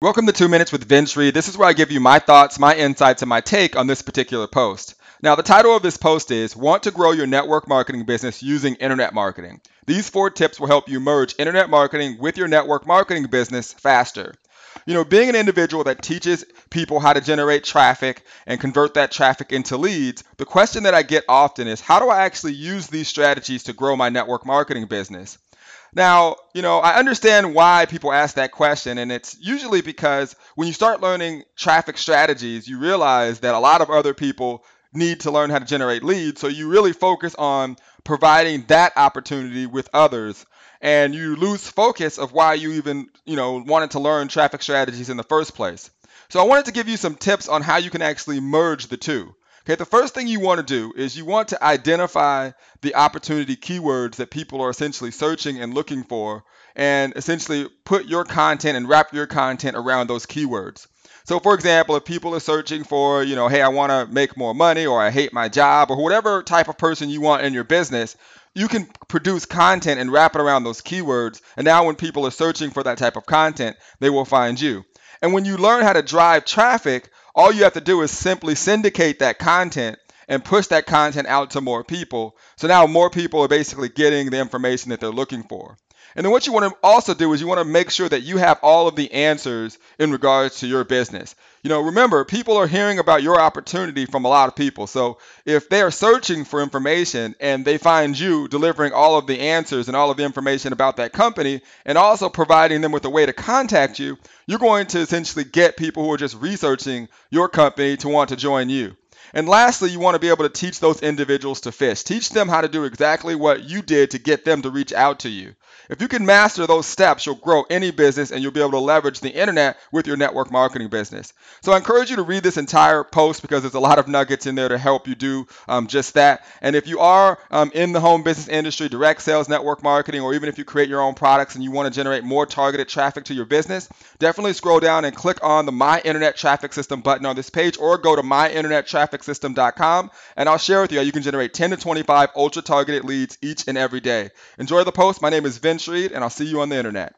Welcome to Two Minutes with Vince. This is where I give you my thoughts, my insights, and my take on this particular post. Now, the title of this post is Want to Grow Your Network Marketing Business Using Internet Marketing. These four tips will help you merge internet marketing with your network marketing business faster. You know, being an individual that teaches people how to generate traffic and convert that traffic into leads, the question that I get often is how do I actually use these strategies to grow my network marketing business? Now, you know, I understand why people ask that question, and it's usually because when you start learning traffic strategies, you realize that a lot of other people need to learn how to generate leads. So you really focus on providing that opportunity with others, and you lose focus of why you even, you know, wanted to learn traffic strategies in the first place. So I wanted to give you some tips on how you can actually merge the two. Okay, the first thing you want to do is you want to identify the opportunity keywords that people are essentially searching and looking for, and essentially put your content and wrap your content around those keywords. So, for example, if people are searching for, you know, hey, I want to make more money, or I hate my job, or whatever type of person you want in your business, you can produce content and wrap it around those keywords. And now, when people are searching for that type of content, they will find you. And when you learn how to drive traffic, all you have to do is simply syndicate that content and push that content out to more people. So now more people are basically getting the information that they're looking for. And then what you want to also do is you want to make sure that you have all of the answers in regards to your business. You know, remember, people are hearing about your opportunity from a lot of people. So if they are searching for information and they find you delivering all of the answers and all of the information about that company and also providing them with a way to contact you, you're going to essentially get people who are just researching your company to want to join you. And lastly, you want to be able to teach those individuals to fish. Teach them how to do exactly what you did to get them to reach out to you. If you can master those steps, you'll grow any business and you'll be able to leverage the internet with your network marketing business. So I encourage you to read this entire post because there's a lot of nuggets in there to help you do um, just that. And if you are um, in the home business industry, direct sales, network marketing, or even if you create your own products and you want to generate more targeted traffic to your business, definitely scroll down and click on the My Internet Traffic System button on this page or go to myinternettrafficsystem.com and I'll share with you how you can generate 10 to 25 ultra targeted leads each and every day. Enjoy the post. My name is Vince Reed, and I'll see you on the internet.